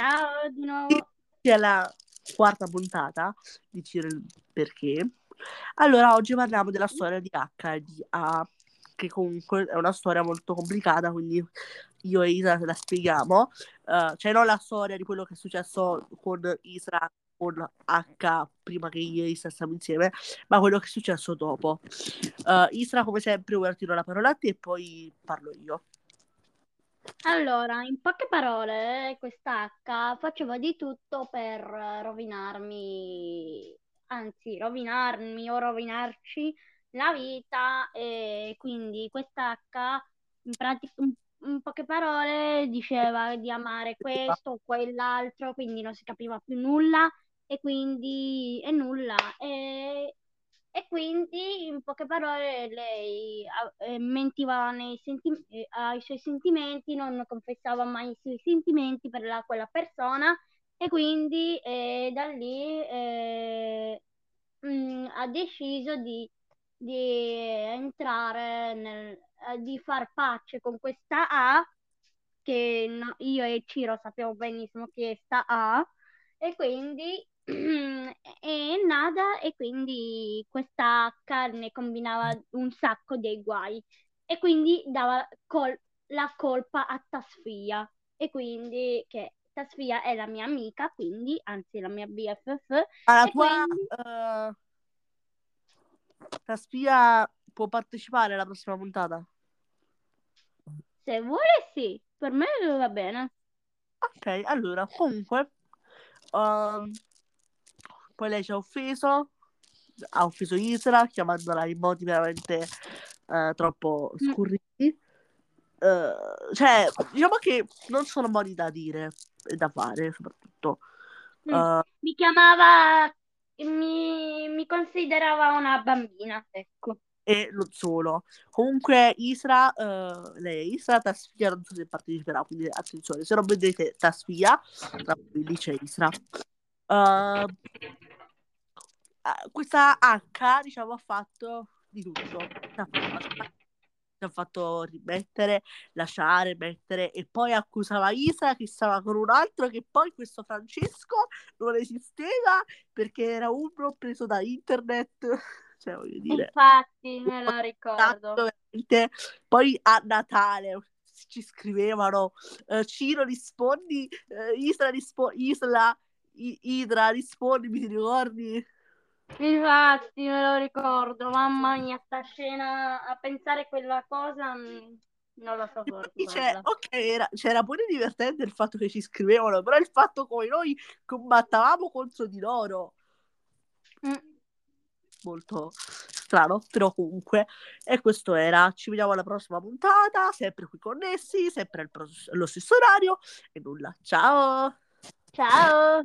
Ciao di nuovo. È la quarta puntata di Ciro il perché. Allora, oggi parliamo della storia di H e di A, che comunque è una storia molto complicata, quindi io e Isra la spieghiamo. Uh, cioè, non la storia di quello che è successo con Isra con H prima che io e Isra stiamo insieme, ma quello che è successo dopo. Uh, Isra, come sempre, ora tiro la parola a te e poi parlo io. Allora, in poche parole, quest'H faceva di tutto per rovinarmi, anzi, rovinarmi o rovinarci la vita e quindi quest'H in pratica in poche parole diceva di amare questo o quell'altro, quindi non si capiva più nulla e quindi è nulla. E e quindi, in poche parole, lei eh, mentiva senti- eh, ai suoi sentimenti, non confessava mai i suoi sentimenti per la, quella persona e quindi eh, da lì eh, mh, mm, ha deciso di, di entrare nel, eh, di far pace con questa A che no, io e Ciro sappiamo benissimo che è sta A e quindi è nata e quindi questa carne combinava un sacco dei guai e quindi dava col- la colpa a Tasfia e quindi che Tasfia è la mia amica, quindi anzi la mia BFF. Ah, la tua quindi... uh, Tasfia può partecipare alla prossima puntata? Se vuole sì, per me va bene. Ok, allora, comunque, uh, poi lei ci ha offeso, ha offeso Isra chiamandola in modi veramente uh, troppo mm. scurriti. Uh, cioè, diciamo che non sono modi da dire e da fare, soprattutto. Uh, mi chiamava, mi, mi considerava una bambina, ecco e non solo. Comunque Isra, uh, lei, Isra Tasfia, non so se parteciperà, quindi attenzione, se non vedete Tasfia, tranquilli c'è Isra. Uh, questa H, diciamo, ha fatto di tutto. Ci ha fatto rimettere, lasciare, mettere e poi accusava Isa che stava con un altro che poi questo Francesco non esisteva perché era uno preso da internet. Cioè, voglio dire. Infatti, me lo ricordo. Poi a Natale ci scrivevano uh, Ciro rispondi, uh, Isla rispondi, Isla, I- Idra rispondi, mi ricordi? Infatti, me lo ricordo, mamma mia, sta scena, a pensare quella cosa, mm, non lo so Dice, ok, era, c'era pure divertente il fatto che ci scrivevano, però il fatto come noi combattavamo contro di loro. Mm. Molto strano, però comunque. E questo era. Ci vediamo alla prossima puntata, sempre qui connessi, sempre allo stesso orario. E nulla, ciao! Ciao!